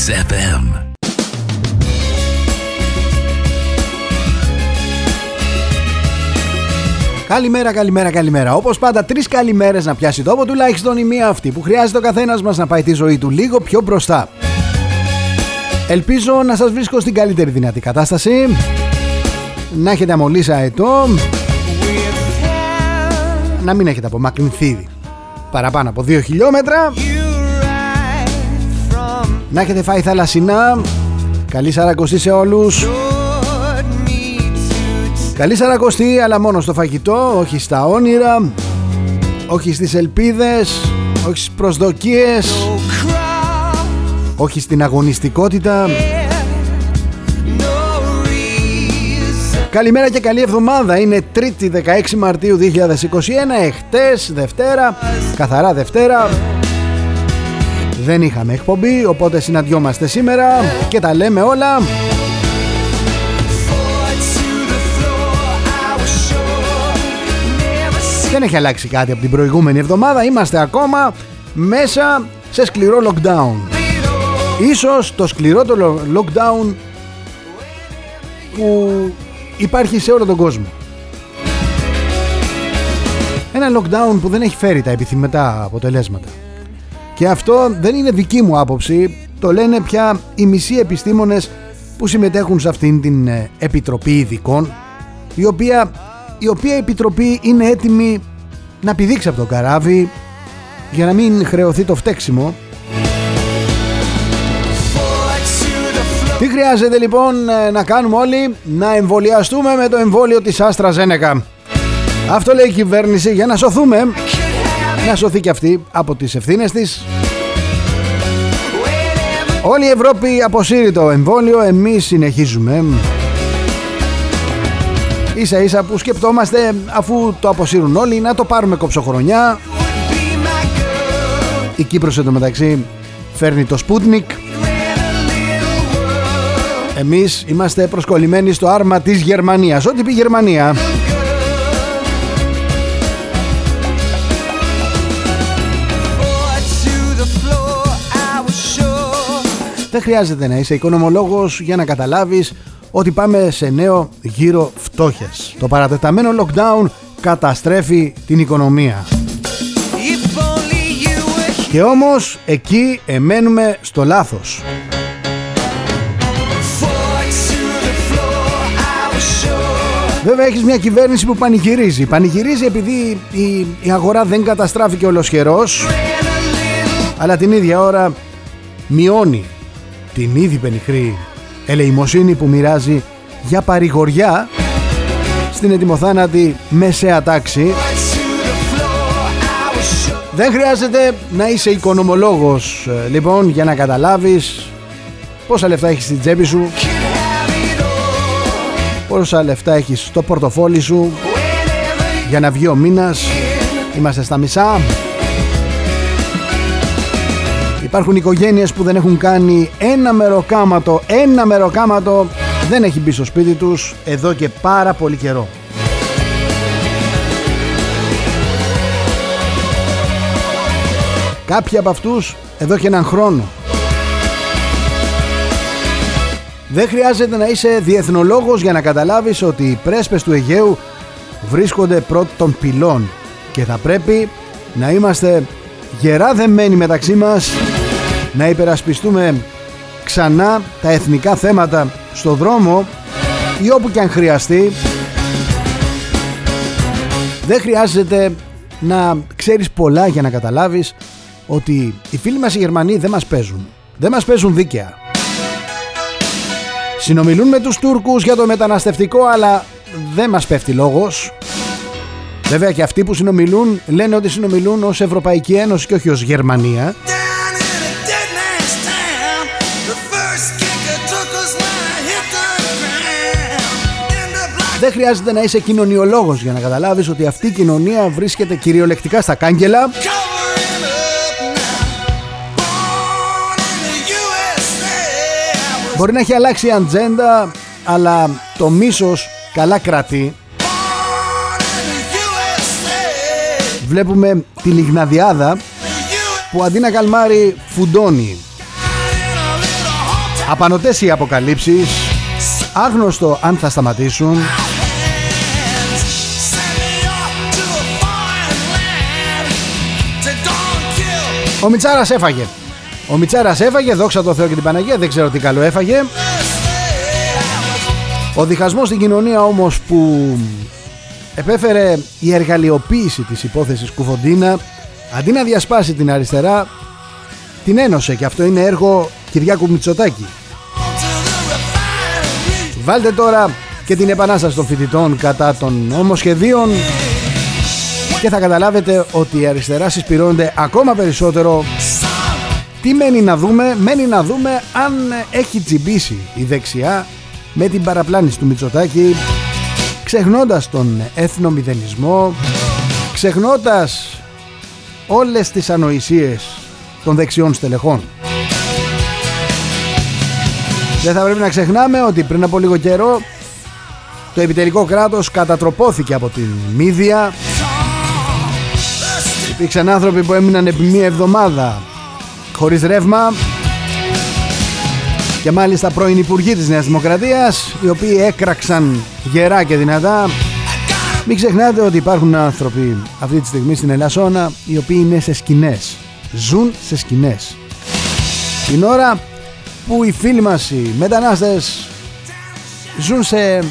Mix FM. Καλημέρα, καλημέρα, καλημέρα. Όπως πάντα, τρεις καλημέρες να πιάσει τόπο, τουλάχιστον η μία αυτή που χρειάζεται ο καθένας μας να πάει τη ζωή του λίγο πιο μπροστά. Ελπίζω να σας βρίσκω στην καλύτερη δυνατή κατάσταση Να έχετε αμολύσει αετό Να μην έχετε απομακρυνθεί Παραπάνω από 2 χιλιόμετρα Να έχετε φάει θαλασσινά Καλή σαρακοστή σε όλους Καλή σαρακοστή αλλά μόνο στο φαγητό Όχι στα όνειρα Όχι στις ελπίδες Όχι στις προσδοκίες όχι στην αγωνιστικότητα. Καλημέρα και καλή εβδομάδα. Είναι 3η 16 Μαρτίου 2021, εχθές Δευτέρα, καθαρά Δευτέρα. Δεν είχαμε εκπομπή, οπότε συναντιόμαστε σήμερα και τα λέμε όλα. Δεν έχει αλλάξει κάτι από την προηγούμενη εβδομάδα. Είμαστε ακόμα μέσα σε σκληρό lockdown. Ίσως το σκληρότερο lockdown που υπάρχει σε όλο τον κόσμο. Ένα lockdown που δεν έχει φέρει τα επιθυμητά αποτελέσματα. Και αυτό δεν είναι δική μου άποψη, το λένε πια οι μισοί επιστήμονες που συμμετέχουν σε αυτήν την ε, Επιτροπή Ειδικών, η οποία, η οποία Επιτροπή είναι έτοιμη να πηδήξει από το καράβι για να μην χρεωθεί το φταίξιμο. Τι χρειάζεται λοιπόν ε, να κάνουμε όλοι; Να εμβολιαστούμε με το εμβόλιο της Άστρα Ζένεκα. Αυτό λέει η κυβέρνηση για να σωθούμε Να σωθεί και αυτή από τις ευθύνες της. Όλη η Ευρώπη αποσύρει το εμβόλιο. Εμείς συνεχίζουμε. Ίσα ίσα που σκεπτόμαστε αφού το αποσύρουν όλοι να το πάρουμε κοψοχρονιά Η Κύπρος εντωμεταξύ φέρνει το Sputnik. Εμείς είμαστε προσκολλημένοι στο άρμα της Γερμανίας. Ό,τι πει η Γερμανία. Δεν χρειάζεται να είσαι οικονομολόγος για να καταλάβεις ότι πάμε σε νέο γύρο φτώχειας. Το παρατεταμένο lockdown καταστρέφει την οικονομία. Και όμως εκεί εμένουμε στο λάθος. Βέβαια έχεις μια κυβέρνηση που πανηγυρίζει. Πανηγυρίζει επειδή η, η αγορά δεν καταστράφηκε ολοσχερός αλλά την ίδια ώρα μειώνει την ήδη πενιχρή ελεημοσύνη που μοιράζει για παρηγοριά στην ετοιμοθάνατη μεσαία τάξη. Δεν χρειάζεται να είσαι οικονομολόγος ε, λοιπόν για να καταλάβεις πόσα λεφτά έχεις στην τσέπη σου πόσα λεφτά έχεις στο πορτοφόλι σου για να βγει ο μήνας είμαστε στα μισά υπάρχουν οικογένειες που δεν έχουν κάνει ένα μεροκάματο ένα μεροκάματο δεν έχει μπει στο σπίτι τους εδώ και πάρα πολύ καιρό. Κάποιοι από αυτούς εδώ και έναν χρόνο. Δεν χρειάζεται να είσαι διεθνολόγος για να καταλάβεις ότι οι πρέσπες του Αιγαίου βρίσκονται πρώτων πυλών και θα πρέπει να είμαστε γερά δεμένοι μεταξύ μας να υπερασπιστούμε ξανά τα εθνικά θέματα στο δρόμο ή όπου και αν χρειαστεί δεν χρειάζεται να ξέρεις πολλά για να καταλάβεις ότι οι φίλοι μας οι Γερμανοί δεν μας παίζουν δεν μας παίζουν δίκαια Συνομιλούν με τους Τούρκους για το μεταναστευτικό αλλά δεν μας πέφτει λόγος. Βέβαια και αυτοί που συνομιλούν λένε ότι συνομιλούν ως Ευρωπαϊκή Ένωση και όχι ως Γερμανία. Δεν χρειάζεται να είσαι κοινωνιολόγος για να καταλάβεις ότι αυτή η κοινωνία βρίσκεται κυριολεκτικά στα κάγκελα. Μπορεί να έχει αλλάξει η ατζέντα αλλά το μίσος καλά κρατεί. Βλέπουμε τη Λιγναδιάδα που αντί να καλμάρει φουντώνει. Απανοτές οι αποκαλύψεις Άγνωστο αν θα σταματήσουν Ο Μιτσάρας έφαγε. Ο Μιτσάρας έφαγε, δόξα τω Θεώ και την Παναγία Δεν ξέρω τι καλό έφαγε. Ο διχασμός στην κοινωνία όμως που επέφερε η εργαλειοποίηση της υπόθεσης Κουφοντίνα αντί να διασπάσει την αριστερά την ένωσε και αυτό είναι έργο Κυριάκου Μητσοτάκη. Βάλτε τώρα και την επανάσταση των φοιτητών κατά των νομοσχεδίων και θα καταλάβετε ότι η αριστεράς συσπηρώνεται ακόμα περισσότερο τι μένει να δούμε; Μένει να δούμε αν έχει τσιμπήσει η δεξιά με την παραπλάνηση του Μητσοτάκη ξεχνώντας τον εθνομηδενισμό ξεχνώντας όλες τις ανοησίες των δεξιών στελεχών. Δεν θα πρέπει να ξεχνάμε ότι πριν από λίγο καιρό το επιτελικό κράτος κατατροπώθηκε από την Μύδια. Υπήρξαν άνθρωποι που έμειναν επί μία εβδομάδα χωρίς ρεύμα και μάλιστα πρώην υπουργοί της Νέας Δημοκρατίας οι οποίοι έκραξαν γερά και δυνατά. Μην ξεχνάτε ότι υπάρχουν άνθρωποι αυτή τη στιγμή στην Ελασσόνα οι οποίοι είναι σε σκηνές ζουν σε σκηνές. Την ώρα που οι φίλοι μας οι μετανάστες ζουν σε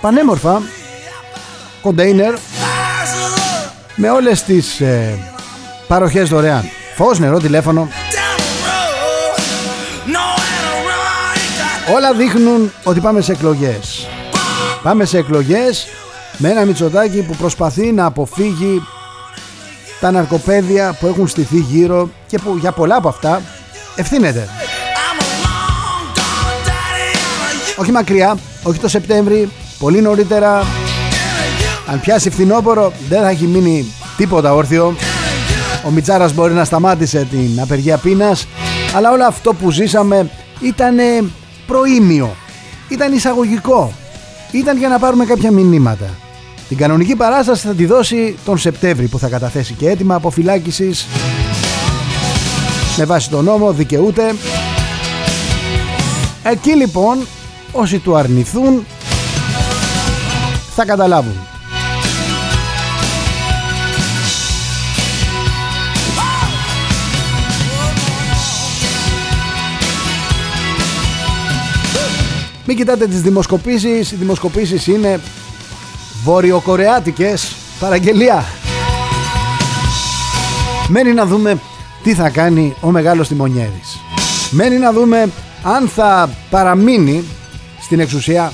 πανέμορφα κοντέινερ με όλες τις ε, παροχές δωρεάν φως, νερό, τηλέφωνο όλα δείχνουν ότι πάμε σε εκλογές πάμε σε εκλογές με ένα Μητσοτάκι που προσπαθεί να αποφύγει τα ναρκοπαίδια που έχουν στηθεί γύρω και που για πολλά από αυτά ευθύνεται. Όχι μακριά, όχι το Σεπτέμβρη, πολύ νωρίτερα. Αν πιάσει φθινόπωρο δεν θα έχει μείνει τίποτα όρθιο. Ο Μιτσάρας μπορεί να σταμάτησε την απεργία πείνας, αλλά όλο αυτό που ζήσαμε ήταν προήμιο, ήταν εισαγωγικό, ήταν για να πάρουμε κάποια μηνύματα. Την κανονική παράσταση θα τη δώσει τον Σεπτέμβρη που θα καταθέσει και έτοιμα αποφυλάκησης με βάση τον νόμο δικαιούται. Εκεί λοιπόν όσοι του αρνηθούν θα καταλάβουν. Μην κοιτάτε τις δημοσκοπήσεις, οι δημοσκοπήσεις είναι βορειοκορεάτικες παραγγελία. Μένει να δούμε τι θα κάνει ο μεγάλος Τιμονιέρης. Μένει να δούμε αν θα παραμείνει στην εξουσία,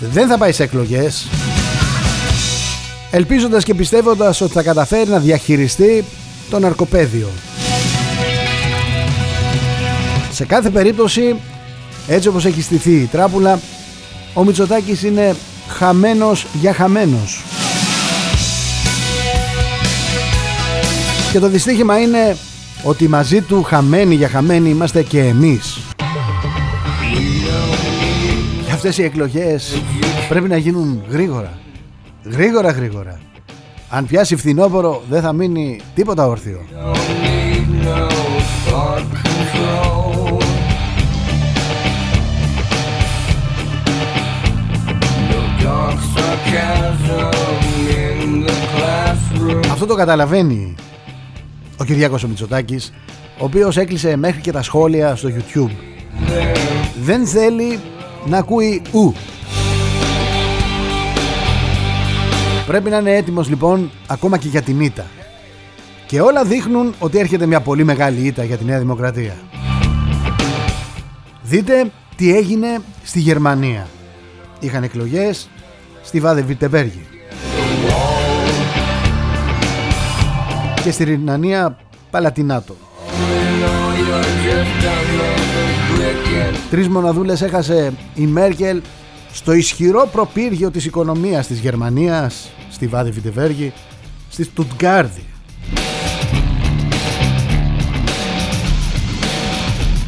δεν θα πάει σε εκλογές, ελπίζοντας και πιστεύοντας ότι θα καταφέρει να διαχειριστεί το ναρκοπαίδιο. Σε κάθε περίπτωση, έτσι όπως έχει στηθεί η τράπουλα, ο Μητσοτάκης είναι χαμένος για χαμένος. Και το δυστύχημα είναι ότι μαζί του χαμένοι για χαμένοι είμαστε και εμείς. Και αυτές οι εκλογές πρέπει να γίνουν γρήγορα. Γρήγορα γρήγορα. Αν πιάσει φθινόπωρο δεν θα μείνει τίποτα όρθιο. Αυτό το καταλαβαίνει ο Κυριάκος ο Μητσοτάκης ο οποίος έκλεισε μέχρι και τα σχόλια στο YouTube. Δεν θέλει να ακούει ου. Πρέπει να είναι έτοιμος λοιπόν ακόμα και για την ήττα και όλα δείχνουν ότι έρχεται μια πολύ μεγάλη ήττα για τη Νέα Δημοκρατία. Δείτε τι έγινε στη Γερμανία. Είχαν εκλογές στη Βάδε Βιτεμπέργη και στη Ρινανία Παλατινάτο. Τρεις μοναδούλες έχασε η Μέρκελ στο ισχυρό προπύργιο της οικονομίας της Γερμανίας, στη Βάδη Βιτεβέργη, στη Στουτγκάρδη.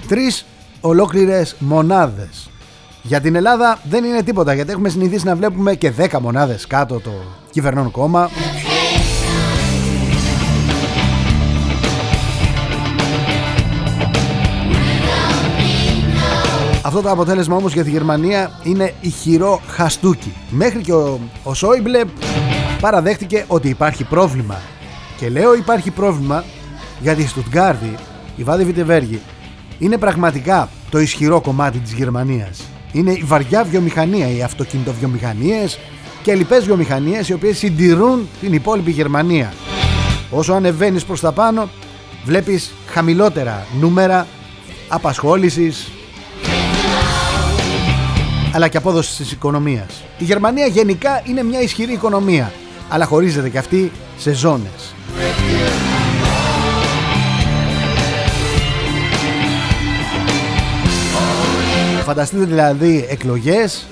Τρεις ολόκληρες μονάδες. Για την Ελλάδα δεν είναι τίποτα γιατί έχουμε συνηθίσει να βλέπουμε και 10 μονάδες κάτω το κυβερνών κόμμα. Αυτό το αποτέλεσμα όμως για τη Γερμανία είναι ηχηρό χαστούκι. Μέχρι και ο, ο Σόιμπλε παραδέχτηκε ότι υπάρχει πρόβλημα. Και λέω υπάρχει πρόβλημα γιατί η Στουτγκάρδη, η Βάδη Βιτεβέργη, είναι πραγματικά το ισχυρό κομμάτι της Γερμανίας. Είναι η βαριά βιομηχανία, οι αυτοκινητοβιομηχανίες και λοιπές βιομηχανίες οι οποίες συντηρούν την υπόλοιπη Γερμανία. Όσο ανεβαίνεις προς τα πάνω βλέπεις χαμηλότερα νούμερα απασχόλησης αλλά και απόδοσης της οικονομίας. Η Γερμανία γενικά είναι μια ισχυρή οικονομία αλλά χωρίζεται και αυτή σε ζώνες. Φανταστείτε δηλαδή εκλογές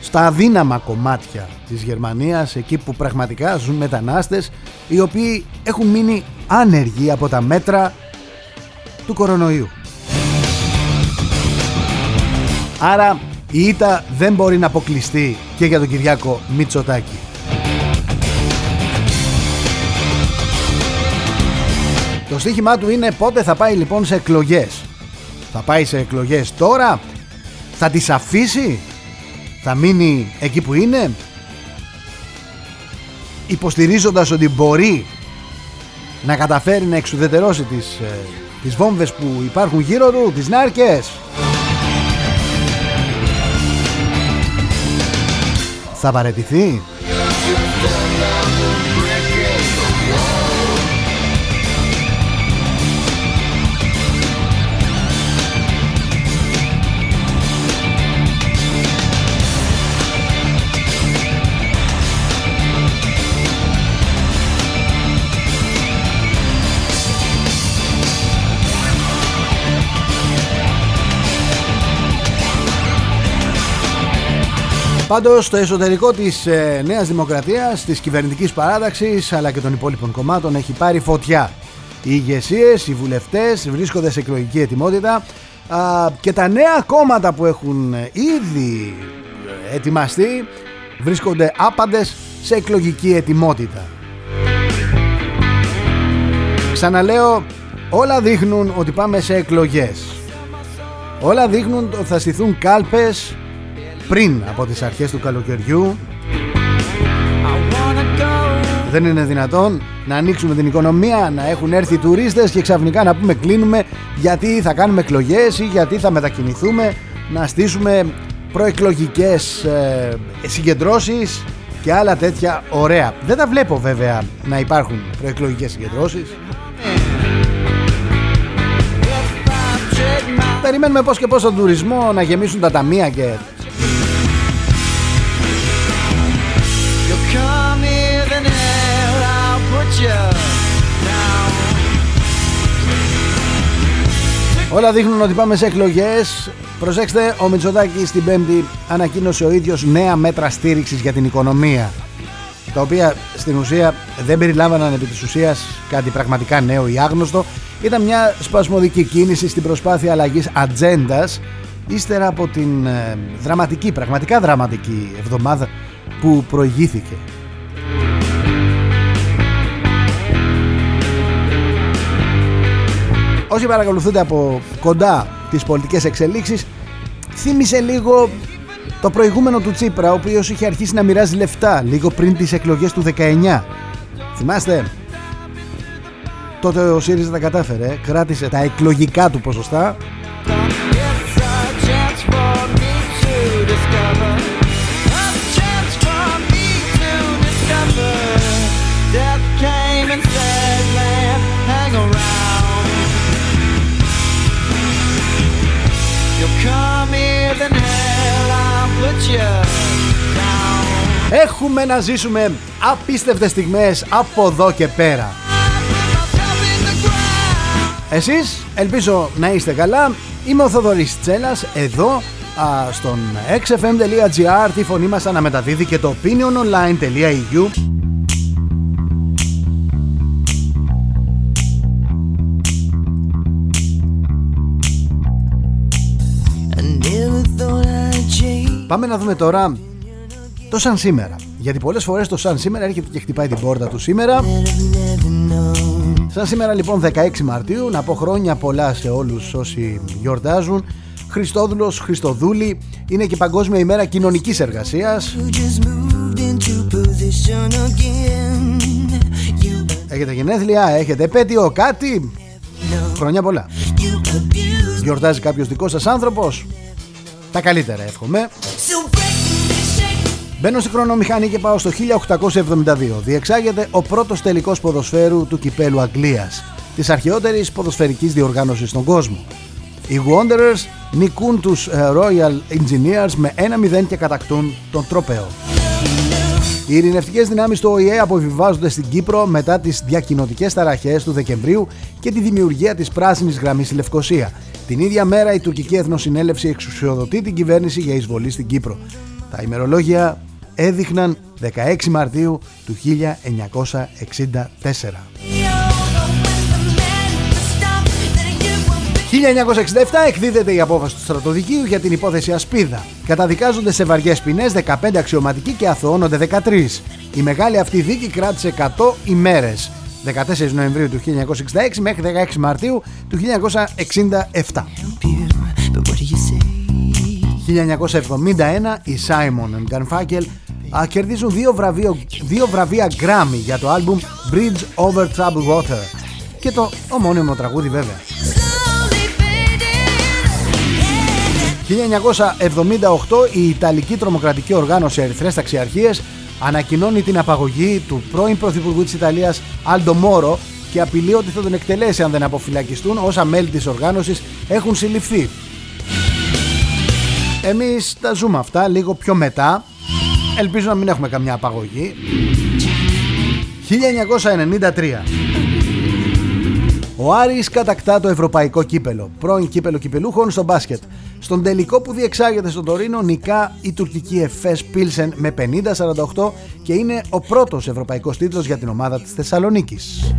στα αδύναμα κομμάτια της Γερμανίας εκεί που πραγματικά ζουν μετανάστες οι οποίοι έχουν μείνει άνεργοι από τα μέτρα του κορονοϊού. Άρα η ήττα δεν μπορεί να αποκλειστεί και για τον Κυριάκο Μητσοτάκη. Το στοίχημά του είναι πότε θα πάει λοιπόν σε εκλογές. Θα πάει σε εκλογές τώρα, θα τις αφήσει, θα μείνει εκεί που είναι, υποστηρίζοντας ότι μπορεί να καταφέρει να εξουδετερώσει τις, ε, τις βόμβες που υπάρχουν γύρω του, τις νάρκες. Θα παρετηθεί; Πάντως στο εσωτερικό της ε, Νέας Δημοκρατίας, της κυβερνητικής παράταξης αλλά και των υπόλοιπων κομμάτων έχει πάρει φωτιά. Οι ηγεσίες, οι βουλευτές βρίσκονται σε εκλογική ετοιμότητα α, και τα νέα κόμματα που έχουν ήδη ετοιμαστεί βρίσκονται άπαντες σε εκλογική ετοιμότητα. Ξαναλέω, όλα δείχνουν ότι πάμε σε εκλογές. Όλα δείχνουν ότι θα στηθούν κάλπες πριν από τις αρχές του καλοκαιριού δεν είναι δυνατόν να ανοίξουμε την οικονομία, να έχουν έρθει τουρίστες και ξαφνικά να πούμε κλείνουμε γιατί θα κάνουμε εκλογές ή γιατί θα μετακινηθούμε να στήσουμε προεκλογικές ε, συγκεντρώσεις και άλλα τέτοια ωραία. Δεν τα βλέπω βέβαια να υπάρχουν προεκλογικές συγκεντρώσεις. Περιμένουμε πώς και πώς τον τουρισμό να γεμίσουν τα ταμεία και Όλα δείχνουν ότι πάμε σε εκλογές. Προσέξτε, ο Μητσοτάκης στην Πέμπτη ανακοίνωσε ο ίδιος νέα μέτρα στήριξης για την οικονομία τα οποία στην ουσία δεν περιλάμβαναν επί της ουσίας κάτι πραγματικά νέο ή άγνωστο. Ήταν μια σπασμωδική κίνηση στην προσπάθεια αλλαγής ατζέντας ύστερα από την ε, δραματική, πραγματικά δραματική εβδομάδα που προηγήθηκε όσοι παρακολουθούνται από κοντά τις πολιτικές εξελίξεις θύμισε λίγο το προηγούμενο του Τσίπρα ο οποίος είχε αρχίσει να μοιράζει λεφτά λίγο πριν τις εκλογές του 19 θυμάστε; Τότε ο ΣΥΡΙΖΑ τα κατάφερε κράτησε τα εκλογικά του ποσοστά Έχουμε να ζήσουμε απίστευτες στιγμές από εδώ και πέρα. Εσείς ελπίζω να είστε καλά. Είμαι ο Θοδωρής Τσέλας εδώ α, στον xfm.gr τη φωνή μας αναμεταδίδει και το opiniononline.eu Πάμε να δούμε τώρα το σαν σήμερα. Γιατί πολλές φορές το σαν σήμερα έρχεται και χτυπάει την πόρτα του σήμερα. Σαν σήμερα λοιπόν 16 Μαρτίου, να πω χρόνια πολλά σε όλους όσοι γιορτάζουν. Χριστόδουλος Χριστοδούλη. Είναι και Παγκόσμια ημέρα κοινωνικής εργασίας. Έχετε γενέθλια, έχετε επέτειο, κάτι; Χρόνια πολλά. Γιορτάζει κάποιος δικός σας άνθρωπος; Τα καλύτερα εύχομαι. Μπαίνω στη χρονομηχανή και πάω στο 1872. Διεξάγεται ο πρώτος τελικός ποδοσφαίρου του κυπέλου Αγγλίας, της αρχαιότερης ποδοσφαιρικής διοργάνωσης στον κόσμο. Οι Wanderers νικούν τους ε, Royal Engineers με 1-0 και κατακτούν τον τροπέο. Οι ειρηνευτικές δυνάμεις του ΟΗΕ αποβιβάζονται στην Κύπρο μετά τις διακοινωτικές ταραχές του Δεκεμβρίου και τη δημιουργία της πράσινης γραμμής στη Λευκοσία. Την ίδια μέρα η τουρκική Εθνοσυνέλευση εξουσιοδοτεί την κυβέρνηση για εισβολή στην Κύπρο. Τα ημερολόγια έδειχναν 16 Μαρτίου του 1964. 1967 εκδίδεται η απόφαση του στρατοδικείου για την υπόθεση Ασπίδα. Καταδικάζονται σε βαριές ποινές 15 αξιωματικοί και αθωώνονται 13. Η μεγάλη αυτή δίκη κράτησε 100 ημέρες. 14 Νοεμβρίου του 1966 μέχρι 16 Μαρτίου του 1967. 1971 οι Simon Garfunkel κερδίζουν δύο, βραβείο, δύο βραβεία Grammy για το άλμπουμ Bridge Over Troubled Water και το ομώνυμο τραγούδι βέβαια. 1978 η Ιταλική τρομοκρατική οργάνωση Ερυθρές Ταξιαρχίες ανακοινώνει την απαγωγή του πρώην Πρωθυπουργού της Ιταλίας Άλντο Μόρο και απειλεί ότι θα τον εκτελέσει αν δεν αποφυλακιστούν όσα μέλη της οργάνωσης έχουν συλληφθεί. Εμείς τα ζούμε αυτά λίγο πιο μετά. Ελπίζω να μην έχουμε καμιά απαγωγή. 1993 ο Άρης κατακτά το ευρωπαϊκό κύπελο, πρώην κύπελο κυπελούχων στο μπάσκετ. Στον τελικό που διεξάγεται στο Τορίνο νικά την τουρκική Εφές Πίλσεν με 50-48 και είναι ο πρώτος ευρωπαϊκός τίτλος για την ομάδα της Θεσσαλονίκης.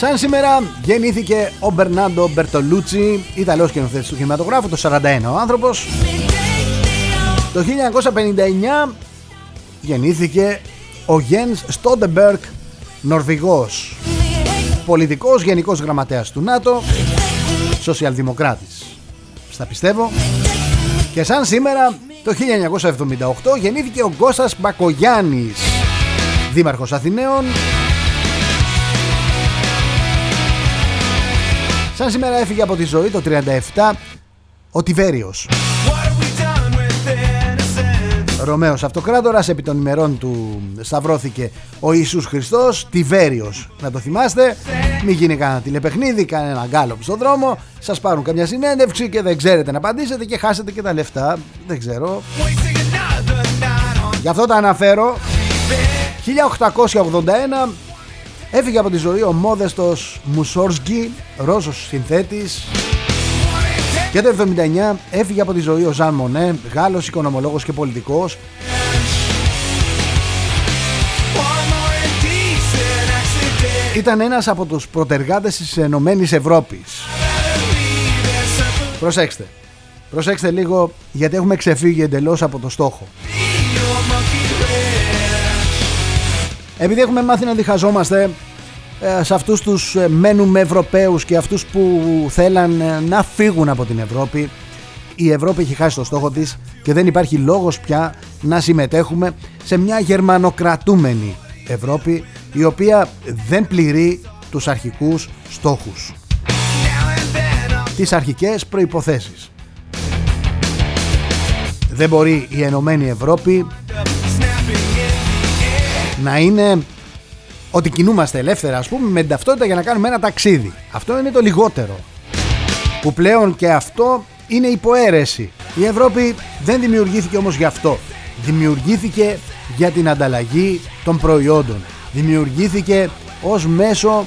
Σαν σήμερα γεννήθηκε ο Μπερνάντο Μπερτολούτσι, Ιταλός σκηνοθέτης του κινηματογράφου, το 41 ο άνθρωπος. Το 1959 γεννήθηκε ο Γένς Στόντεμπερκ, Νορβηγός. Πολιτικός, γενικός γραμματέας του ΝΑΤΟ, σοσιαλδημοκράτης. Στα πιστεύω. Και σαν σήμερα το 1978 γεννήθηκε ο Γκώστας Μπακογιάννης, δήμαρχος Αθηναίων, Σαν σήμερα έφυγε από τη ζωή το 37 ο Τιβέριος. Ρωμαίος Αυτοκράτορας επί των ημερών του σταυρώθηκε ο Ιησούς Χριστός Τιβέριος να το θυμάστε. Μην γίνει κανένα τηλεπαιχνίδι κανένα γκάλωπ στον δρόμο. Σας πάρουν καμιά συνέντευξη και δεν ξέρετε να απαντήσετε και χάσετε και τα λεφτά. Δεν ξέρω. Γι' αυτό τα αναφέρω. 1881 Έφυγε από τη ζωή ο μόδεστος Μουσόρσκι, Ρώσος συνθέτης. Και το 79 έφυγε από τη ζωή ο Ζαν Μονέ, Γάλλος οικονομολόγος και πολιτικός. Ήταν ένας από τους προτεργάτες της Ενωμένης Ευρώπης. Προσέξτε Προσέξτε λίγο γιατί έχουμε ξεφύγει εντελώς από το στόχο Επειδή έχουμε μάθει να διχαζόμαστε ε, σε αυτούς τους ε, μένουμε Ευρωπαίους και αυτούς που θέλαν ε, να φύγουν από την Ευρώπη η Ευρώπη έχει χάσει το στόχο της και δεν υπάρχει λόγος πια να συμμετέχουμε σε μια γερμανοκρατούμενη Ευρώπη η οποία δεν πληρεί τους αρχικούς στόχους. Τις αρχικές προϋποθέσεις. Δεν μπορεί η Ενωμένη Ευρώπη να είναι ότι κινούμαστε ελεύθερα ας πούμε με την ταυτότητα για να κάνουμε ένα ταξίδι. Αυτό είναι το λιγότερο. Που πλέον και αυτό είναι υποαίρεση. Η Ευρώπη δεν δημιουργήθηκε όμως γι' αυτό. Δημιουργήθηκε για την ανταλλαγή των προϊόντων. Δημιουργήθηκε ως μέσο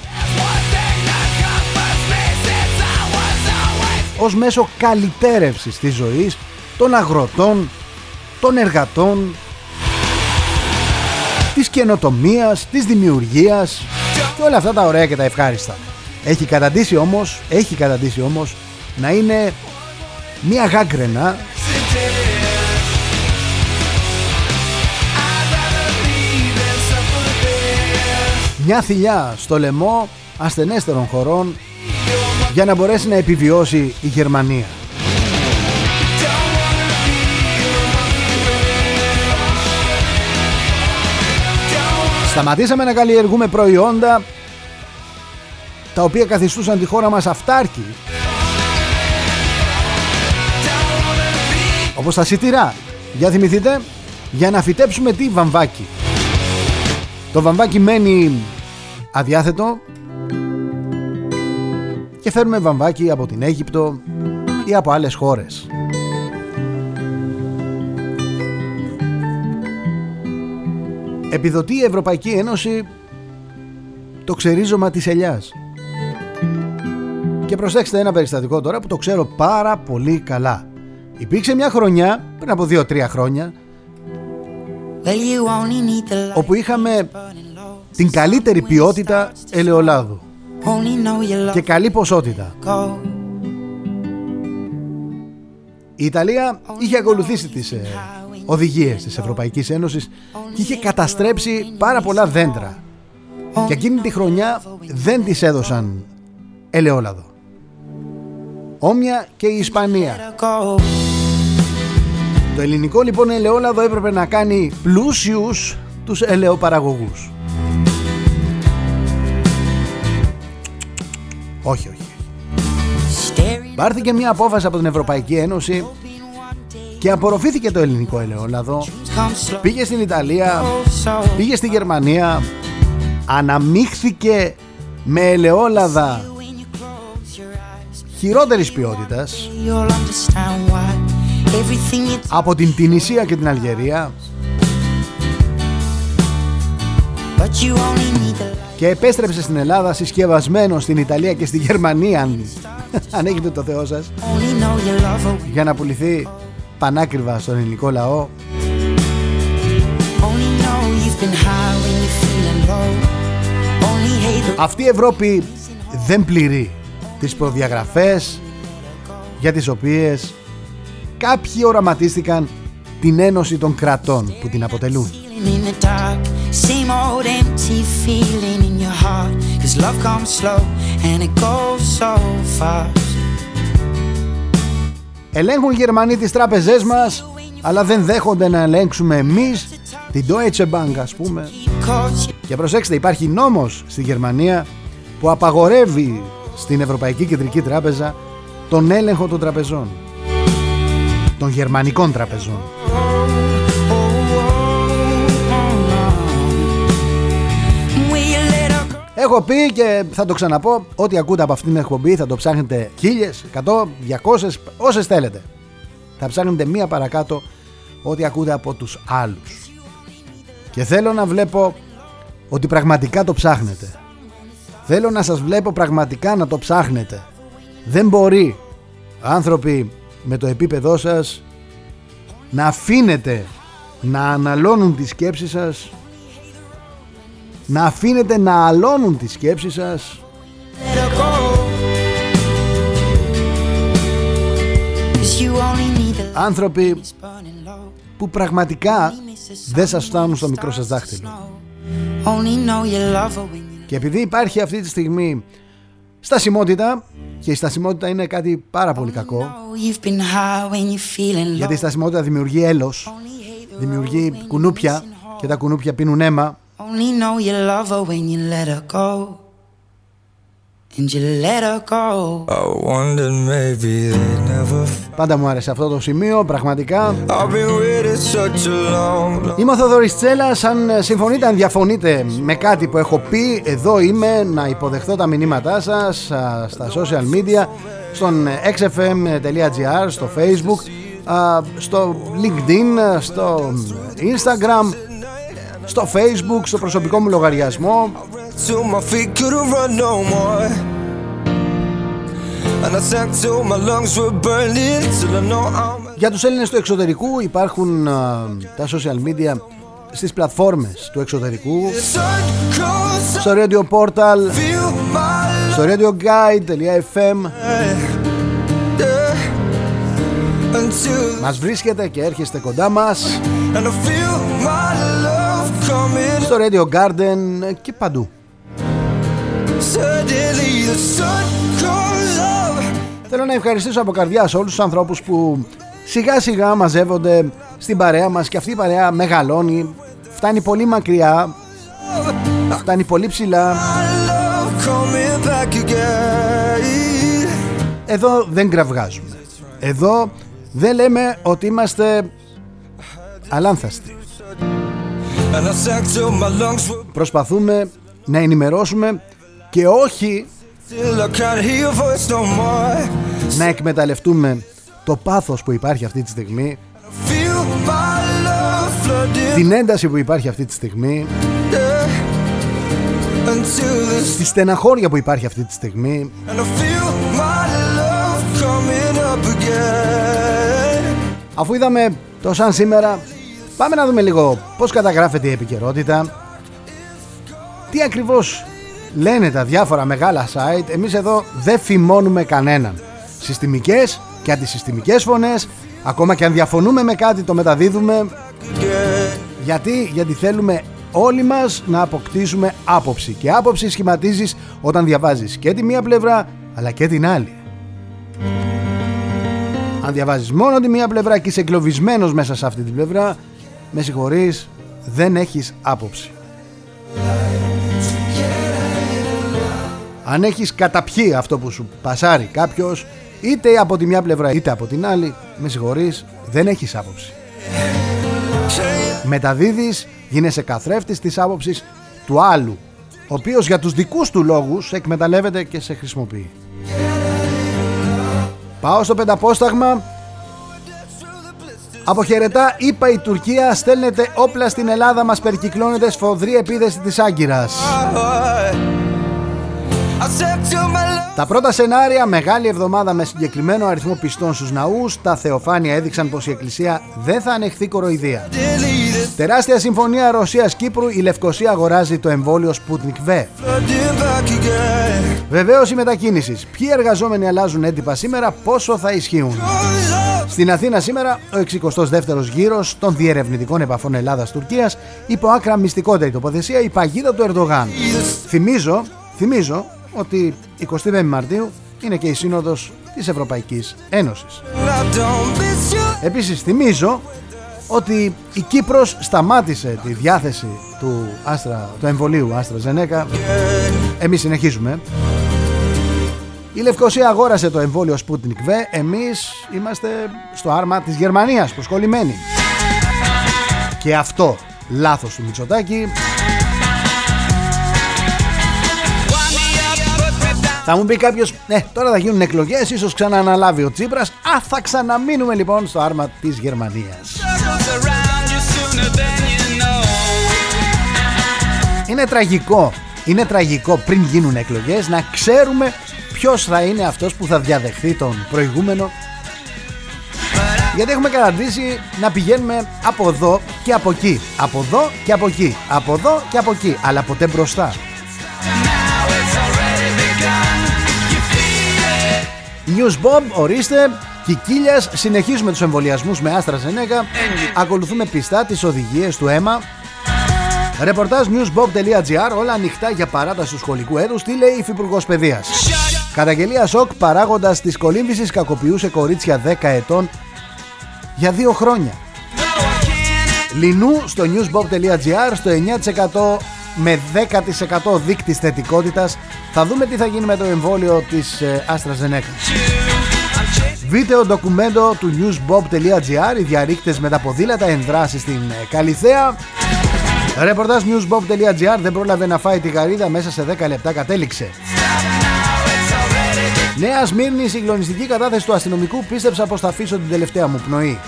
ως μέσο καλυτέρευσης της ζωής των αγροτών, των εργατών, της καινοτομίας, της δημιουργίας και όλα αυτά τα ωραία και τα ευχάριστα. Έχει καταντήσει όμως, έχει καταντήσει όμως να είναι μια γάγκρενα μια θηλιά στο λαιμό ασθενέστερων χωρών για να μπορέσει να επιβιώσει η Γερμανία. Σταματήσαμε να καλλιεργούμε προϊόντα τα οποία καθιστούσαν τη χώρα μας αυτάρκη. Όπως τα σιτηρά. Για θυμηθείτε για να φυτέψουμε τι βαμβάκι. Το βαμβάκι μένει αδιάθετο και φέρνουμε βαμβάκι από την Αίγυπτο ή από άλλες χώρες. Επιδοτεί η Ευρωπαϊκή Ένωση το ξερίζωμα της ελιάς. Και προσέξτε ένα περιστατικό τώρα που το ξέρω πάρα πολύ καλά. Υπήρξε μια χρονιά, πριν από 2-3 χρόνια, όπου είχαμε την καλύτερη ποιότητα ελαιολάδου και καλή ποσότητα. Η Ιταλία είχε ακολουθήσει τις ε, οδηγίες της Ευρωπαϊκής Ένωσης και είχε καταστρέψει πάρα πολλά δέντρα και εκείνη τη χρονιά δεν τις έδωσαν ελαιόλαδο. Όμοια και η Ισπανία. Το ελληνικό λοιπόν ελαιόλαδο έπρεπε να κάνει πλούσιους τους ελαιοπαραγωγούς. Όχι, όχι. Πάρθηκε μια απόφαση από την Ευρωπαϊκή Ένωση και απορροφήθηκε το ελληνικό ελαιόλαδο. Πήγε στην Ιταλία, πήγε στη Γερμανία, αναμίχθηκε με ελαιόλαδα χειρότερης ποιότητας από την Τινησία και την Αλγερία και επέστρεψε στην Ελλάδα συσκευασμένο στην Ιταλία και στη Γερμανία αν, έχετε το Θεό σας για να πουληθεί πανάκριβα στον ελληνικό λαό. Αυτή η Ευρώπη δεν πληρεί τις προδιαγραφές για τις οποίες κάποιοι οραματίστηκαν την ένωση των κρατών που την αποτελούν. Ελέγχουν οι Γερμανοί τις τράπεζές μας αλλά δεν δέχονται να ελέγξουμε εμείς την Deutsche Bank ας πούμε. Και προσέξτε υπάρχει νόμος στη Γερμανία που απαγορεύει στην Ευρωπαϊκή Κεντρική Τράπεζα τον έλεγχο των τραπεζών των γερμανικών τραπεζών Έχω πει και θα το ξαναπώ Ό,τι ακούτε από αυτήν την εκπομπή θα το ψάχνετε χίλιες, 100, 200, όσες θέλετε. Θα ψάχνετε μία παρακάτω Ό,τι ακούτε από τους άλλους. Και θέλω να βλέπω Ότι πραγματικά το ψάχνετε. Θέλω να σας βλέπω πραγματικά να το ψάχνετε. Δεν μπορεί Άνθρωποι με το επίπεδό σας Να αφήνετε Να αναλώνουν τις σκέψεις σας να αφήνετε να αλώνουν τις σκέψεις σας. Άνθρωποι που πραγματικά δεν σας φτάνουν στο μικρό σας δάχτυλο. Και επειδή υπάρχει αυτή τη στιγμή στασιμότητα και η στασιμότητα είναι κάτι πάρα πολύ κακό γιατί η στασιμότητα δημιουργεί έλος δημιουργεί κουνούπια και τα κουνούπια πίνουν αίμα Only know you love her when you let her go. And you let her go. I wondered maybe they never... Πάντα μου άρεσε αυτό το σημείο, πραγματικά. Είμαι ο Θοδωρής Τσέλας, αν συμφωνείτε, αν διαφωνείτε με κάτι που έχω πει, εδώ είμαι να υποδεχθώ τα μηνύματά σας στα social media, στον xfm.gr, στο facebook, στο linkedin, στο instagram, στο facebook, στο προσωπικό μου λογαριασμό. Για τους Έλληνες του εξωτερικού υπάρχουν τα social media στις πλατφόρμες του εξωτερικού. Στο Radio Portal Στο radioguide.fm Μας βρίσκεται και έρχεστε κοντά μας Στο Radio Garden και παντού Θέλω να ευχαριστήσω από καρδιά σε όλους τους ανθρώπους που σιγά σιγά μαζεύονται στην παρέα μας και αυτή η παρέα μεγαλώνει, φτάνει πολύ μακριά, φτάνει πολύ ψηλά. Εδώ δεν κραυγάζουμε. Εδώ δεν λέμε ότι είμαστε αλάνθαστοι. Προσπαθούμε να ενημερώσουμε και όχι να εκμεταλλευτούμε το πάθος που υπάρχει αυτή τη στιγμή την ένταση που υπάρχει αυτή τη στιγμή τη στεναχώρια που υπάρχει αυτή τη στιγμή. Αφού είδαμε το σαν σήμερα πάμε να δούμε λίγο πως καταγράφεται η επικαιρότητα. Τι ακριβώς λένε τα διάφορα μεγάλα site. Εμείς εδώ δεν φημώνουμε κανέναν. Συστημικές και αντισυστημικές φωνές ακόμα και αν διαφωνούμε με κάτι το μεταδίδουμε. Γιατί, γιατί θέλουμε όλοι μας να αποκτήσουμε άποψη. Και άποψη σχηματίζεις όταν διαβάζεις και τη μία πλευρά αλλά και την άλλη. Αν διαβάζεις μόνο τη μία πλευρά και είσαι εγκλωβισμένος μέσα σε αυτή την πλευρά με συγχωρείς δεν έχεις άποψη. Αν έχεις καταπιεί αυτό που σου πασάρει κάποιος είτε από τη μια πλευρά είτε από την άλλη με συγχωρείς δεν έχεις άποψη. Μεταδίδεις γίνεσαι καθρέφτης της άποψης του άλλου ο οποίος για τους δικούς του λόγους εκμεταλλεύεται και σε χρησιμοποιεί. Πάω στο πενταπόσταγμα Αποχαιρετά, είπα η Τουρκία στέλνεται όπλα στην Ελλάδα μας περικυκλώνεται σφοδρή επίδεση της Άγκυρας. Τα πρώτα σενάρια, μεγάλη εβδομάδα με συγκεκριμένο αριθμό πιστών στους ναούς, τα θεοφάνεια έδειξαν πως η Εκκλησία δεν θα ανεχθεί κοροϊδία. Τεράστια συμφωνία Ρωσίας-Κύπρου, η Λευκοσία αγοράζει το εμβόλιο Sputnik V. Βεβαίως η μετακίνησης. Ποιοι εργαζόμενοι αλλάζουν έντυπα σήμερα, πόσο θα ισχύουν; Στην Αθήνα σήμερα ο 62ος γύρος των διερευνητικών επαφών Ελλάδας-Τουρκίας υπό άκρα μυστικότερη τοποθεσία η παγίδα του Ερντογάν. Θυμίζω, θυμίζω ότι 25 Μαρτίου είναι και η Σύνοδος της Ευρωπαϊκής Ένωσης. Επίσης θυμίζω ότι η Κύπρος σταμάτησε τη διάθεση του, Άστρα, του εμβολίου Άστρα Ζενέκα. Εμείς συνεχίζουμε. Η Λευκοσία αγόρασε το εμβόλιο Sputnik V. Εμείς είμαστε στο άρμα της Γερμανίας προσκολλημένοι. Και αυτό λάθος του Μητσοτάκη Θα μου πει κάποιος, ναι, τώρα θα γίνουν εκλογές, ίσως ξανααναλάβει ο Τσίπρας. Α, θα ξαναμείνουμε λοιπόν στο άρμα της Γερμανίας. Είναι τραγικό, είναι τραγικό πριν γίνουν εκλογές να ξέρουμε ποιος θα είναι αυτός που θα διαδεχθεί τον προηγούμενο; Γιατί έχουμε καταντήσει να πηγαίνουμε από εδώ και από εκεί Από εδώ και από εκεί Από εδώ και από εκεί Αλλά ποτέ μπροστά News Bob, ορίστε. Κικίλιας, συνεχίζουμε τους εμβολιασμούς με άστρα Ζενέκα. Ακολουθούμε πιστά τις οδηγίες του αίμα. Ρεπορτάζ newsbob.gr Όλα ανοιχτά για παράταση του σχολικού έτου. Τι λέει η Υφυπουργός Παιδείας; Καταγγελία σοκ παράγοντας της κολύμβησης κακοποιούσε κορίτσια 10 ετών για δύο χρόνια. Λινού στο newsbob.gr στο 9% με 10% δείκτης θετικότητας θα δούμε τι θα γίνει με το εμβόλιο της AstraZeneca. Βίντεο ντοκουμέντο του newsbob.gr Οι διαρρήκτες με τα ποδήλατα ενδράσει στην ε, Καλυθέα Ρεπορτάζ newsbob.gr Δεν πρόλαβε να φάει τη γαρίδα μέσα σε 10 λεπτά κατέληξε Νέας Σμύρνη, συγκλονιστική κατάθεση του αστυνομικού πίστεψα πως θα αφήσω την τελευταία μου πνοή.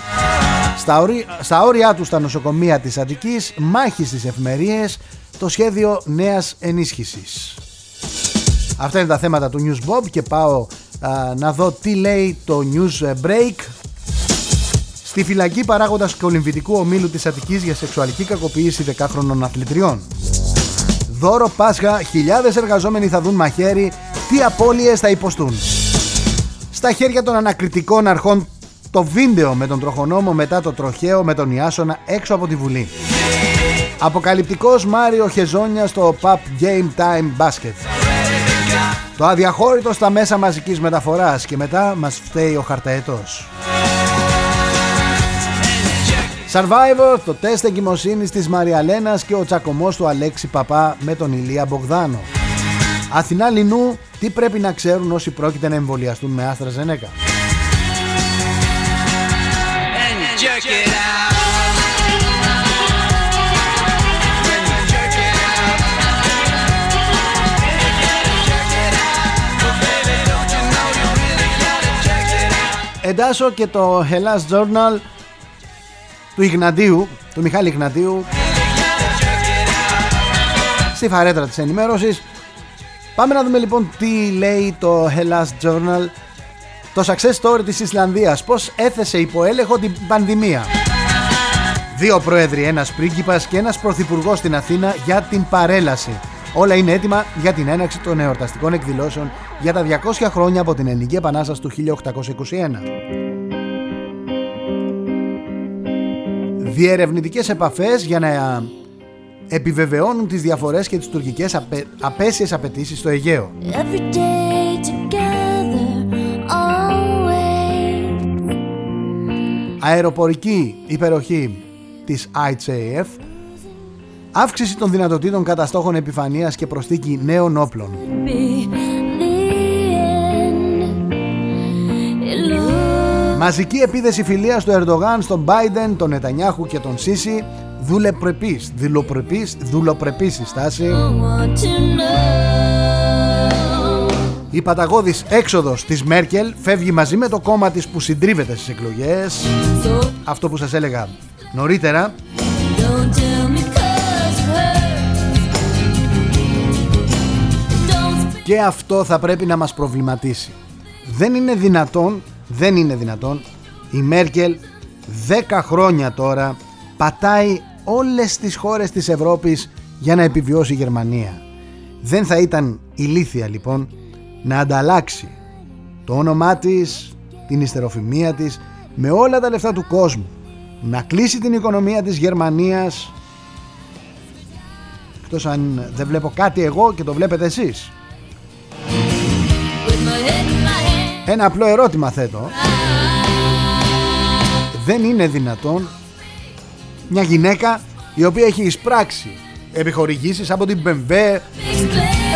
Στα, όρι... Στα όρια τους στα νοσοκομεία της Αττικής, μάχη στις εφημερίες, το σχέδιο νέας ενίσχυσης. Αυτά είναι τα θέματα του News Bob και πάω να δω τι λέει το News Break. Στη φυλακή παράγοντας κολυμβητικού ομίλου της Αττικής για σεξουαλική κακοποίηση δεκάχρονων αθλητριών. Δώρο Πάσχα, χιλιάδες εργαζόμενοι θα δουν μαχαίρι τι απώλειες θα υποστούν. Στα χέρια των ανακριτικών αρχών το βίντεο με τον τροχονόμο μετά το τροχαίο με τον Ιάσονα έξω από τη Βουλή. Αποκαλυπτικός Μάριο Χεζόνια στο Pub Game Time Basket. Το αδιαχώρητο στα μέσα μαζικής μεταφοράς και μετά μας φταίει ο χαρταετός. Survivor, το τεστ εγκυμοσύνης της Μαριαλένας και ο τσακωμός του Αλέξη Παπά με τον Ηλία Μπογδάνο. Αθηνά Λινού, τι πρέπει να ξέρουν όσοι πρόκειται να εμβολιαστούν με Άστρα Ζενέκα. Εντάσσω και το Hellas Journal του Ιγναντίου, του Μιχάλη Ιγναντίου στη φαρέτρα της ενημέρωσης Πάμε να δούμε λοιπόν τι λέει το Hellas Journal. Το success story της Ισλανδίας. Πως έθεσε υπό έλεγχο την πανδημία. Δύο πρόεδροι, ένας πρίγκιπας και ένας πρωθυπουργός στην Αθήνα για την παρέλαση. Όλα είναι έτοιμα για την έναξη των εορταστικών εκδηλώσεων για τα 200 χρόνια από την Ελληνική Επανάσταση του 1821. διερευνητικές επαφές για να επιβεβαιώνουν τις διαφορές και τις τουρκικές απε... απέσιες απαιτήσεις στο Αιγαίο. Αεροπορική υπεροχή της ITAF Αύξηση των δυνατοτήτων κατά στόχων επιφανείας και προσθήκη νέων όπλων. Μαζική επίδεση φιλίας του Ερντογάν στον Biden, τον Νετανιάχου και τον Σίση Δουλεπρεπής, δηλοπρεπής, δουλοπρεπής η στάση. Η παταγώδης έξοδος της Μέρκελ φεύγει μαζί με το κόμμα της που συντρίβεται στις εκλογές. Αυτό που σας έλεγα νωρίτερα. Και αυτό θα πρέπει να μας προβληματίσει. Δεν είναι δυνατόν δεν είναι δυνατόν η Μέρκελ 10 χρόνια τώρα πατάει όλες τις χώρες της Ευρώπης για να επιβιώσει η Γερμανία. Δεν θα ήταν ηλίθια λοιπόν να ανταλλάξει το όνομά της, την ιστεροφημία της με όλα τα λεφτά του κόσμου να κλείσει την οικονομία της Γερμανίας εκτός αν δεν βλέπω κάτι εγώ και το βλέπετε εσείς ένα απλό ερώτημα θέτω. Δεν είναι δυνατόν μια γυναίκα η οποία έχει εισπράξει επιχορηγήσεις από την BMW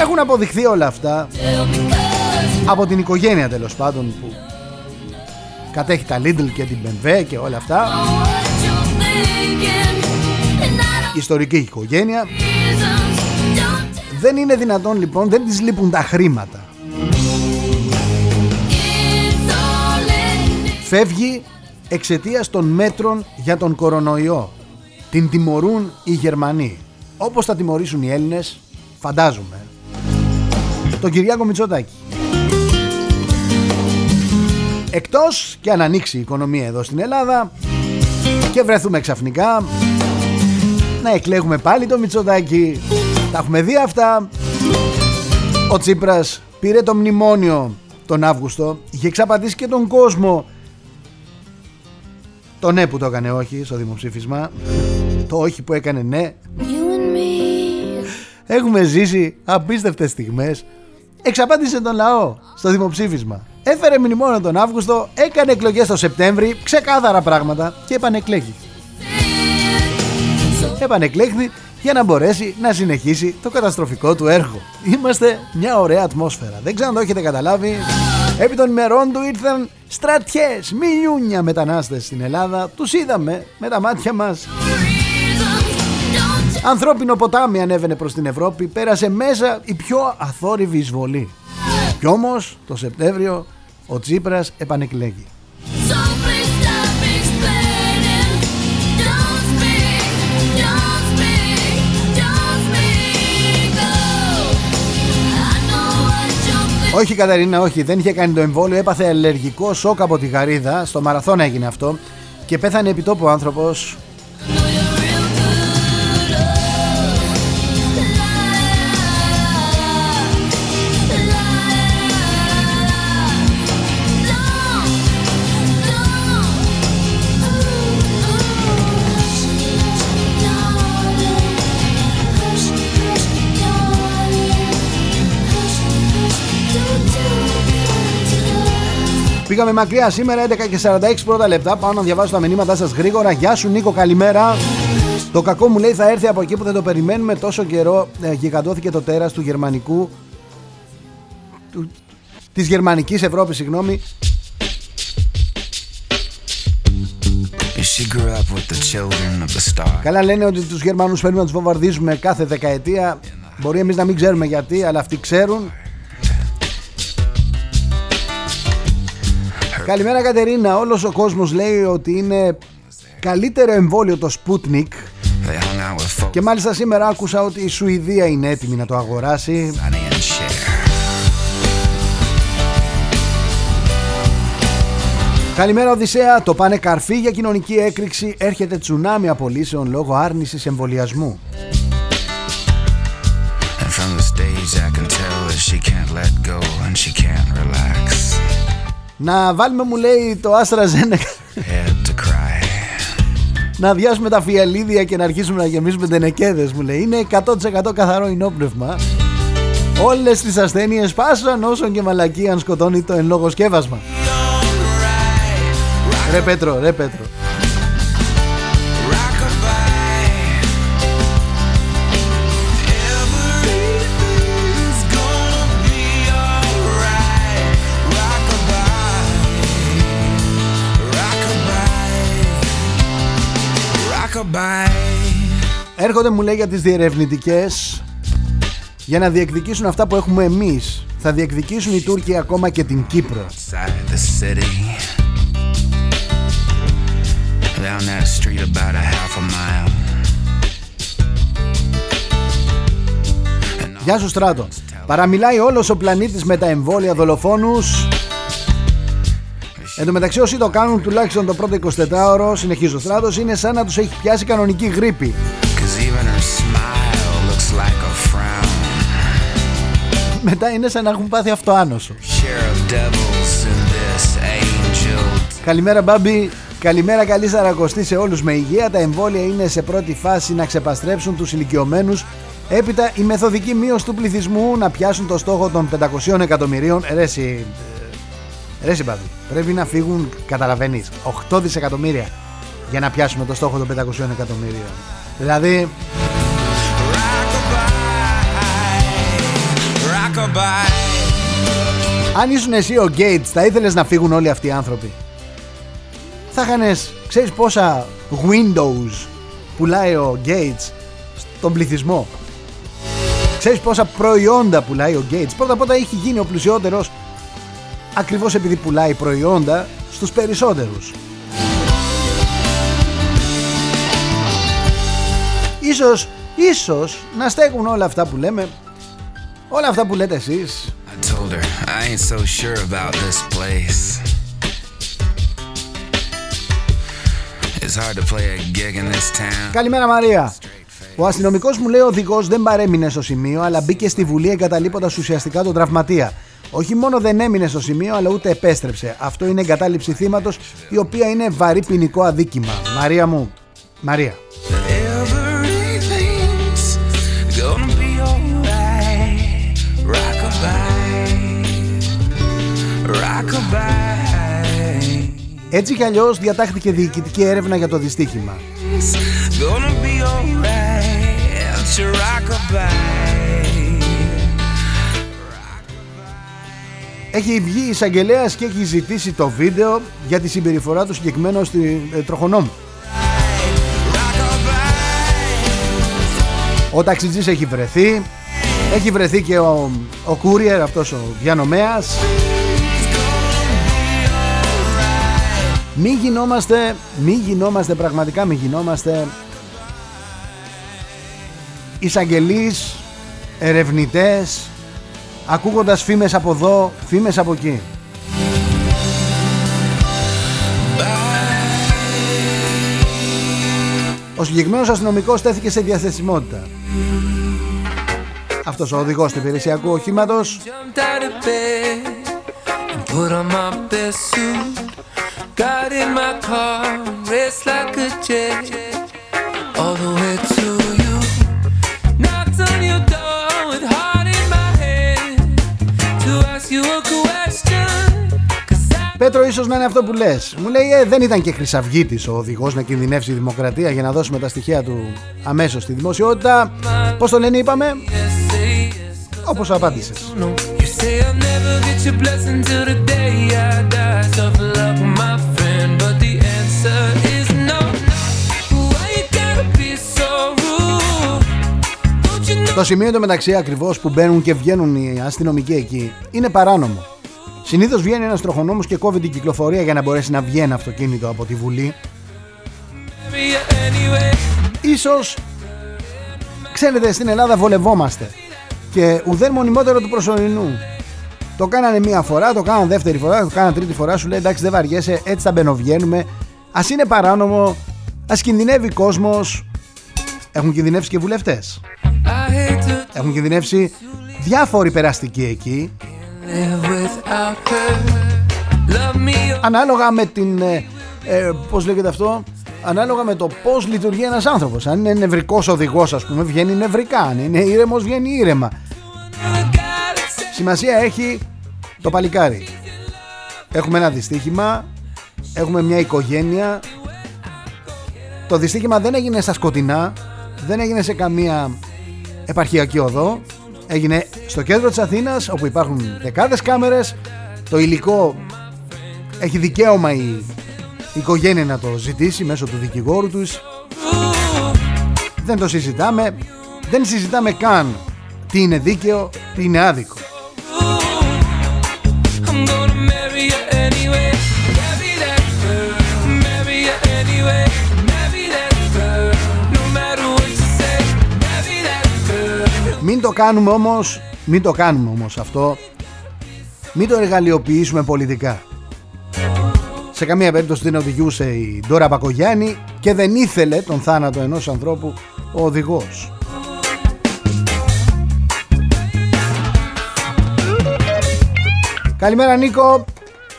έχουν αποδειχθεί όλα αυτά από την οικογένεια τέλος πάντων που κατέχει τα Lidl και την BMW και όλα αυτά. Ιστορική οικογένεια. Δεν είναι δυνατόν λοιπόν δεν της λείπουν τα χρήματα. Φεύγει εξαιτίας των μέτρων για τον κορονοϊό. Την τιμωρούν οι Γερμανοί. Όπως θα τιμωρήσουν οι Έλληνες, φαντάζομαι. Τον Κυριάκο Μητσοτάκη. Εκτός και αν ανοίξει η οικονομία εδώ στην Ελλάδα και βρεθούμε ξαφνικά να εκλέγουμε πάλι το Μητσοτάκη. Τα έχουμε δει αυτά. Ο Τσίπρας πήρε το μνημόνιο τον Αύγουστο, είχε εξαπατήσει και τον κόσμο το ναι που το έκανε όχι στο δημοψήφισμα. Το όχι που έκανε ναι. Έχουμε ζήσει απίστευτες στιγμές. Εξαπάντησε τον λαό στο δημοψήφισμα. Έφερε μνημόνιο τον Αύγουστο, έκανε εκλογές το Σεπτέμβρη, ξεκάθαρα πράγματα και επανεκλέγει. Επανεκλέγει για να μπορέσει να συνεχίσει το καταστροφικό του έργο. Είμαστε μια ωραία ατμόσφαιρα. Δεν ξέρω αν το έχετε καταλάβει. Επί των ημερών του ήρθαν στρατιές, μιλιούνια μετανάστες στην Ελλάδα. Τους είδαμε με τα μάτια μας. Ανθρώπινο ποτάμι ανέβαινε προς την Ευρώπη, πέρασε μέσα η πιο αθόρυβη εισβολή. Κι όμως το Σεπτέμβριο ο Τσίπρας επανεκλέγει. Όχι Καταρίνα, όχι, δεν είχε κάνει το εμβόλιο, έπαθε αλλεργικό σοκ από τη γαρίδα, στο μαραθώνα έγινε αυτό και πέθανε επί τόπου ο άνθρωπος. Πήγαμε μακριά σήμερα 11 και 46 πρώτα λεπτά. Πάω να διαβάσω τα μηνύματά σας γρήγορα. Γεια σου Νίκο, καλημέρα. Το κακό μου λέει θα έρθει από εκεί που δεν το περιμένουμε τόσο καιρό. Ε, γιγαντώθηκε το τέρας του γερμανικού. Του, της γερμανικής Ευρώπης, συγγνώμη. Καλά λένε ότι τους Γερμανούς πρέπει να τους βομβαρδίζουμε κάθε δεκαετία. Μπορεί εμείς να μην ξέρουμε γιατί, αλλά αυτοί ξέρουν. Καλημέρα Κατερίνα, όλος ο κόσμος λέει ότι είναι καλύτερο εμβόλιο το Sputnik. Και μάλιστα σήμερα άκουσα ότι η Σουηδία είναι έτοιμη να το αγοράσει. Καλημέρα Οδυσσέα, το πάνε καρφί για κοινωνική έκρηξη. Έρχεται τσουνάμι απολύσεων λόγω άρνησης εμβολιασμού Να βάλουμε μου λέει το Άστρα να αδειάσουμε τα φιαλίδια και να αρχίσουμε να γεμίσουμε τενεκέδες μου λέει. Είναι 100% καθαρό ενόπνευμα. Όλες τις ασθένειες πάσαν όσον και μαλακή αν σκοτώνει το εν λόγω σκεύασμα. Ρε Πέτρο, ρε Πέτρο. Έρχονται μου λέει για τις διερευνητικές για να διεκδικήσουν αυτά που έχουμε εμείς. Θα διεκδικήσουν οι Τούρκοι ακόμα και την Κύπρο. Γεια σου Στράτο. Παραμιλάει όλος ο πλανήτης με τα εμβόλια δολοφόνους Εν τω μεταξύ όσοι το κάνουν τουλάχιστον το πρώτο 24ωρο Συνεχίζει ο στράτος Είναι σαν να τους έχει πιάσει κανονική γρήπη Μετά είναι σαν να έχουν πάθει αυτοάνωσο Καλημέρα Μπάμπη. Καλημέρα καλή σαρακοστή σε όλους. Με υγεία Τα εμβόλια είναι σε πρώτη φάση να ξεπαστρέψουν τους ηλικιωμένους. Έπειτα η μεθοδική μείωση του πληθυσμού να πιάσουν το στόχο των 500 εκατομμυρίων. Ρε εσύ, ρε εσύ Μπάμπη, πρέπει να φύγουν, καταλαβαίνεις, 8 δισεκατομμύρια για να πιάσουμε το στόχο των 500 εκατομμυρίων. Δηλαδή Αν ήσουν εσύ ο Gates θα ήθελες να φύγουν όλοι αυτοί οι άνθρωποι; Θα είχανες Ξέρεις πόσα Windows Πουλάει ο Gates Στον πληθυσμό; Ξέρεις πόσα προϊόντα πουλάει ο Gates; Πρώτα απ' όλα έχει γίνει ο πλουσιότερος Ακριβώς επειδή πουλάει προϊόντα Στους περισσότερους. Ίσως Ίσως να στέκουν όλα αυτά που λέμε Όλα αυτά που λέτε εσείς Καλημέρα Μαρία Ο αστυνομικός μου λέει ο οδηγός δεν παρέμεινε στο σημείο Αλλά μπήκε στη Βουλή εγκαταλείποντας ουσιαστικά τον τραυματία όχι μόνο δεν έμεινε στο σημείο αλλά ούτε επέστρεψε. Αυτό είναι εγκατάλειψη θύματος η οποία είναι βαρύ ποινικό αδίκημα. Μαρία μου, Μαρία. Έτσι κι αλλιώς διατάχθηκε διοικητική έρευνα για το δυστύχημα. Έχει βγει εισαγγελέας και έχει ζητήσει το βίντεο για τη συμπεριφορά του συγκεκριμένου στη ε, τροχονόμου. Ο ταξιτζής έχει βρεθεί. Έχει βρεθεί και ο, ο courier αυτός ο διανομέας Μην γινόμαστε, μην γινόμαστε πραγματικά μην γινόμαστε εισαγγελείς, ερευνητές, ακούγοντας φήμες από εδώ, φήμες από εκεί. Ο συγκεκριμένος αστυνομικός στέθηκε σε διαθεσιμότητα. Αυτός ο οδηγός του υπηρεσιακού οχήματος Got in my car, raced like a jet, all the way to you. Knocked on your door with heart in my head to ask you a question. Πέτρο, ίσως να είναι αυτό που λες. Μου λέει, ε, δεν ήταν και χρυσαυγήτη ο οδηγός να κινδυνεύσει η δημοκρατία για να δώσουμε τα στοιχεία του αμέσως στη δημοσιότητα. Πώς το λένε, είπαμε; Όπως απάντησες. Το σημείο το μεταξύ ακριβώς που μπαίνουν και βγαίνουν οι αστυνομικοί εκεί είναι παράνομο. Συνήθως βγαίνει ένας τροχονόμος και κόβει την κυκλοφορία για να μπορέσει να βγει ένα αυτοκίνητο από τη Βουλή. Ίσως, ξέρετε, στην Ελλάδα βολευόμαστε και ουδέν μονιμότερο του προσωρινού. Το κάνανε μία φορά, το κάνανε δεύτερη φορά, το κάνανε τρίτη φορά. Σου λέει εντάξει, δεν βαριέσαι, έτσι τα μπαινοβγαίνουμε. Α είναι παράνομο, ας κινδυνεύει κόσμος. Έχουν κινδυνεύσει και βουλευτές. Έχουν κινδυνεύσει διάφοροι περαστικοί εκεί Ανάλογα με την ε, ε, Πώς λέγεται αυτό Ανάλογα με το πώς λειτουργεί ένας άνθρωπος. Αν είναι νευρικός οδηγός ας πούμε Βγαίνει νευρικά. Αν είναι ήρεμος βγαίνει ήρεμα. Σημασία έχει το παλικάρι. Έχουμε ένα δυστύχημα Έχουμε μια οικογένεια. Το δυστύχημα δεν έγινε στα σκοτεινά Δεν έγινε σε καμία επαρχιακή οδό. Έγινε στο κέντρο της Αθήνας όπου υπάρχουν δεκάδες κάμερες. Το υλικό έχει δικαίωμα η οικογένεια να το ζητήσει μέσω του δικηγόρου τους. Δεν το συζητάμε. Δεν συζητάμε καν τι είναι δίκαιο τι είναι άδικο. Μην το κάνουμε όμως, μην το κάνουμε όμως αυτό, μην το εργαλειοποιήσουμε πολιτικά. Σε καμία περίπτωση δεν οδηγούσε η Ντόρα Πακογιάννη και δεν ήθελε τον θάνατο ενός ανθρώπου ο οδηγός. Καλημέρα Νίκο.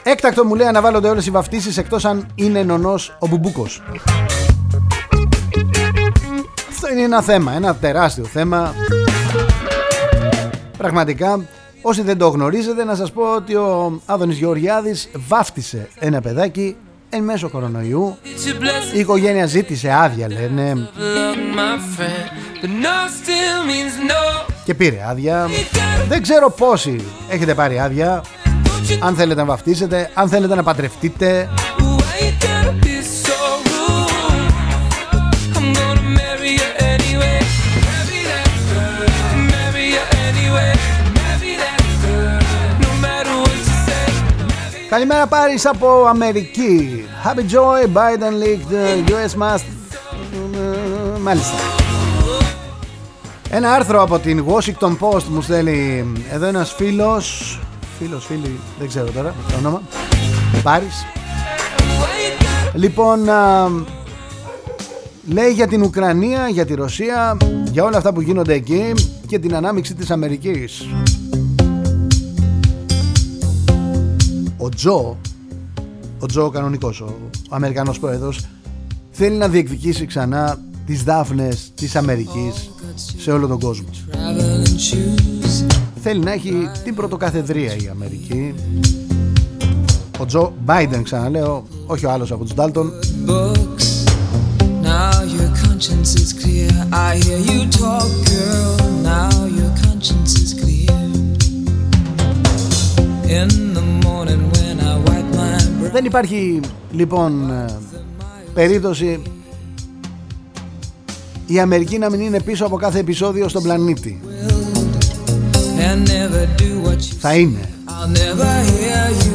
Έκτακτο μου λέει αναβάλλονται όλες οι βαφτίσεις εκτός αν είναι νονός ο Μπουμπούκος. Αυτό είναι ένα θέμα, ένα τεράστιο θέμα. Πραγματικά, όσοι δεν το γνωρίζετε, να σας πω ότι ο Άδωνης Γεωργιάδης βάφτισε ένα παιδάκι εν μέσω κορονοϊού. Η οικογένεια ζήτησε άδεια, λένε. Και πήρε άδεια. Δεν ξέρω πόσοι έχετε πάρει άδεια. Αν θέλετε να βαφτίσετε, αν θέλετε να παντρευτείτε. Καλημέρα Πάρης από Αμερική. Happy Joy, Biden leaked, US must. Μάλιστα. Ένα άρθρο από την Washington Post μου στέλνει Εδώ ένας φίλος Φίλος, φίλη, δεν ξέρω τώρα το όνομα Πάρης. Λοιπόν Λέει για την Ουκρανία, για τη Ρωσία Για όλα αυτά που γίνονται εκεί Και την ανάμειξη της Αμερικής ο Τζο, ο Τζο ο κανονικός, ο, ο Αμερικανός πρόεδρος, θέλει να διεκδικήσει ξανά τις δάφνες της Αμερικής σε όλο τον κόσμο. Θέλει να έχει την πρωτοκαθεδρία η Αμερική. Ο Τζο Μπάιντεν ξαναλέω, όχι ο άλλος από τους Ντάλτον. Now δεν υπάρχει λοιπόν ε, περίπτωση η Αμερική να μην είναι πίσω από κάθε επεισόδιο στον πλανήτη. Θα είναι. Το αφήνιο έχει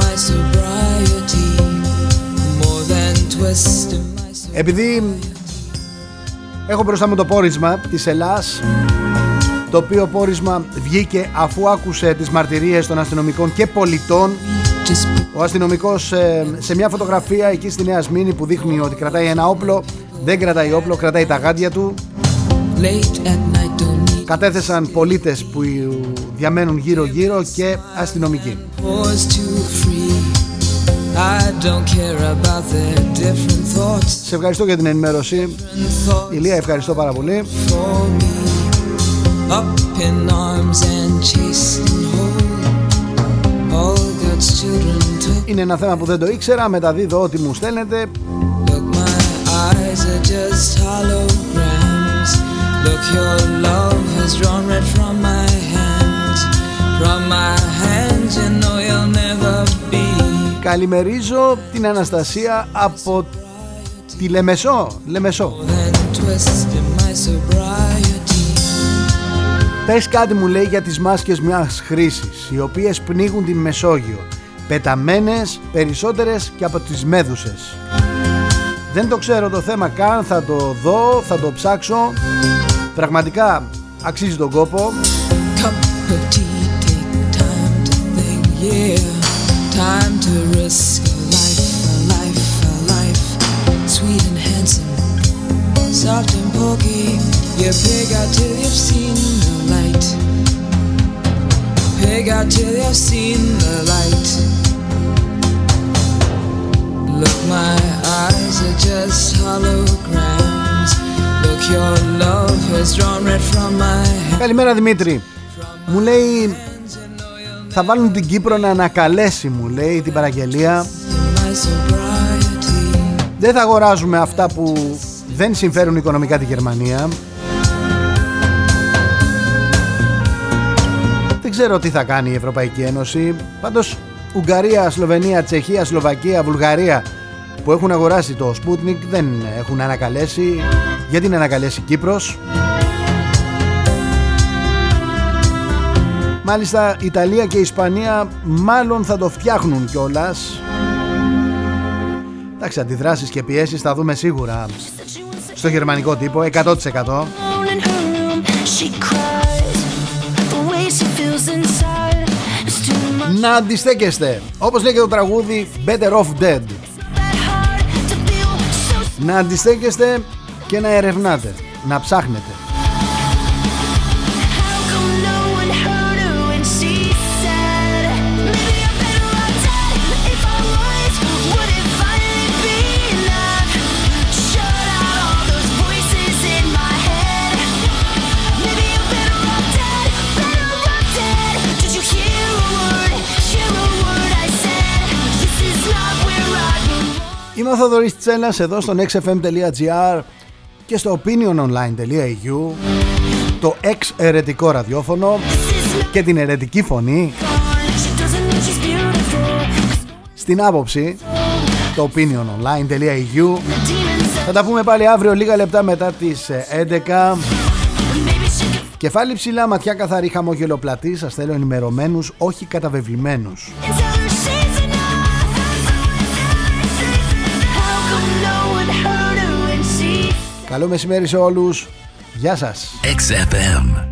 my sobriety. More than twist in my sobriety. Επειδή έχω μπροστά μου το πόρισμα της Ελλάς το οποίο πόρισμα βγήκε αφού άκουσε τις μαρτυρίες των αστυνομικών και πολιτών ο αστυνομικός ε, σε μια φωτογραφία εκεί στη Νέα Σμήνη που δείχνει ότι κρατάει ένα όπλο δεν κρατάει όπλο, κρατάει τα γάντια του Late at night, don't κατέθεσαν πολίτες που διαμένουν γύρω γύρω και αστυνομικοί. Σε ευχαριστώ για την ενημέρωση. Ηλία ευχαριστώ πάρα πολύ. Είναι ένα θέμα που δεν το ήξερα. Μεταδίδω ό,τι μου στέλνετε. Look, your love Καλημερίζω την Αναστασία από τη Λεμεσό. Λεμεσό. Πες κάτι μου λέει για τις μάσκες μιας χρήσης οι οποίες πνίγουν την Μεσόγειο. Πεταμένες περισσότερες και από τις μέδουσες. Δεν το ξέρω το θέμα καν θα το δω, θα το ψάξω. Πραγματικά αξίζει τον κόπο. Time soft and pokey You pig out till you've seen the light Pig out till you've seen the light Look, my eyes are just holograms Καλημέρα Δημήτρη Μου λέει Θα βάλουν την Κύπρο να ανακαλέσει Μου λέει την παραγγελία Δεν θα αγοράζουμε αυτά που Δεν συμφέρουν οικονομικά τη Γερμανία. Δεν ξέρω τι θα κάνει η Ευρωπαϊκή Ένωση. Πάντως Ουγγαρία, Σλοβενία, Τσεχία, Σλοβακία, Βουλγαρία που έχουν αγοράσει το Sputnik δεν έχουν ανακαλέσει. Γιατί είναι ανακαλέσει Κύπρος. Μάλιστα Ιταλία και Ισπανία μάλλον θα το φτιάχνουν κιόλας. Εντάξει αντιδράσεις και πιέσεις θα δούμε σίγουρα στο γερμανικό τύπο 100% Να αντιστέκεστε. Όπως λέει και το τραγούδι Better Off Dead. Να αντιστέκεστε και να ερευνάτε, να ψάχνετε. Ο Θοδωρής Τσέλας εδώ στο nextfm.gr και στο opiniononline.eu το εξ ερετικό ραδιόφωνο και την ερετική φωνή. Στην άποψη το opiniononline.eu θα τα πούμε πάλι αύριο λίγα λεπτά μετά τις 11 Κεφάλι ψηλά, ματιά καθαρή, χαμόγελο πλατή. Σας θέλω ενημερωμένους, όχι καταβεβλημένους Καλό μεσημέρι σε όλους. Γεια σας. XFM.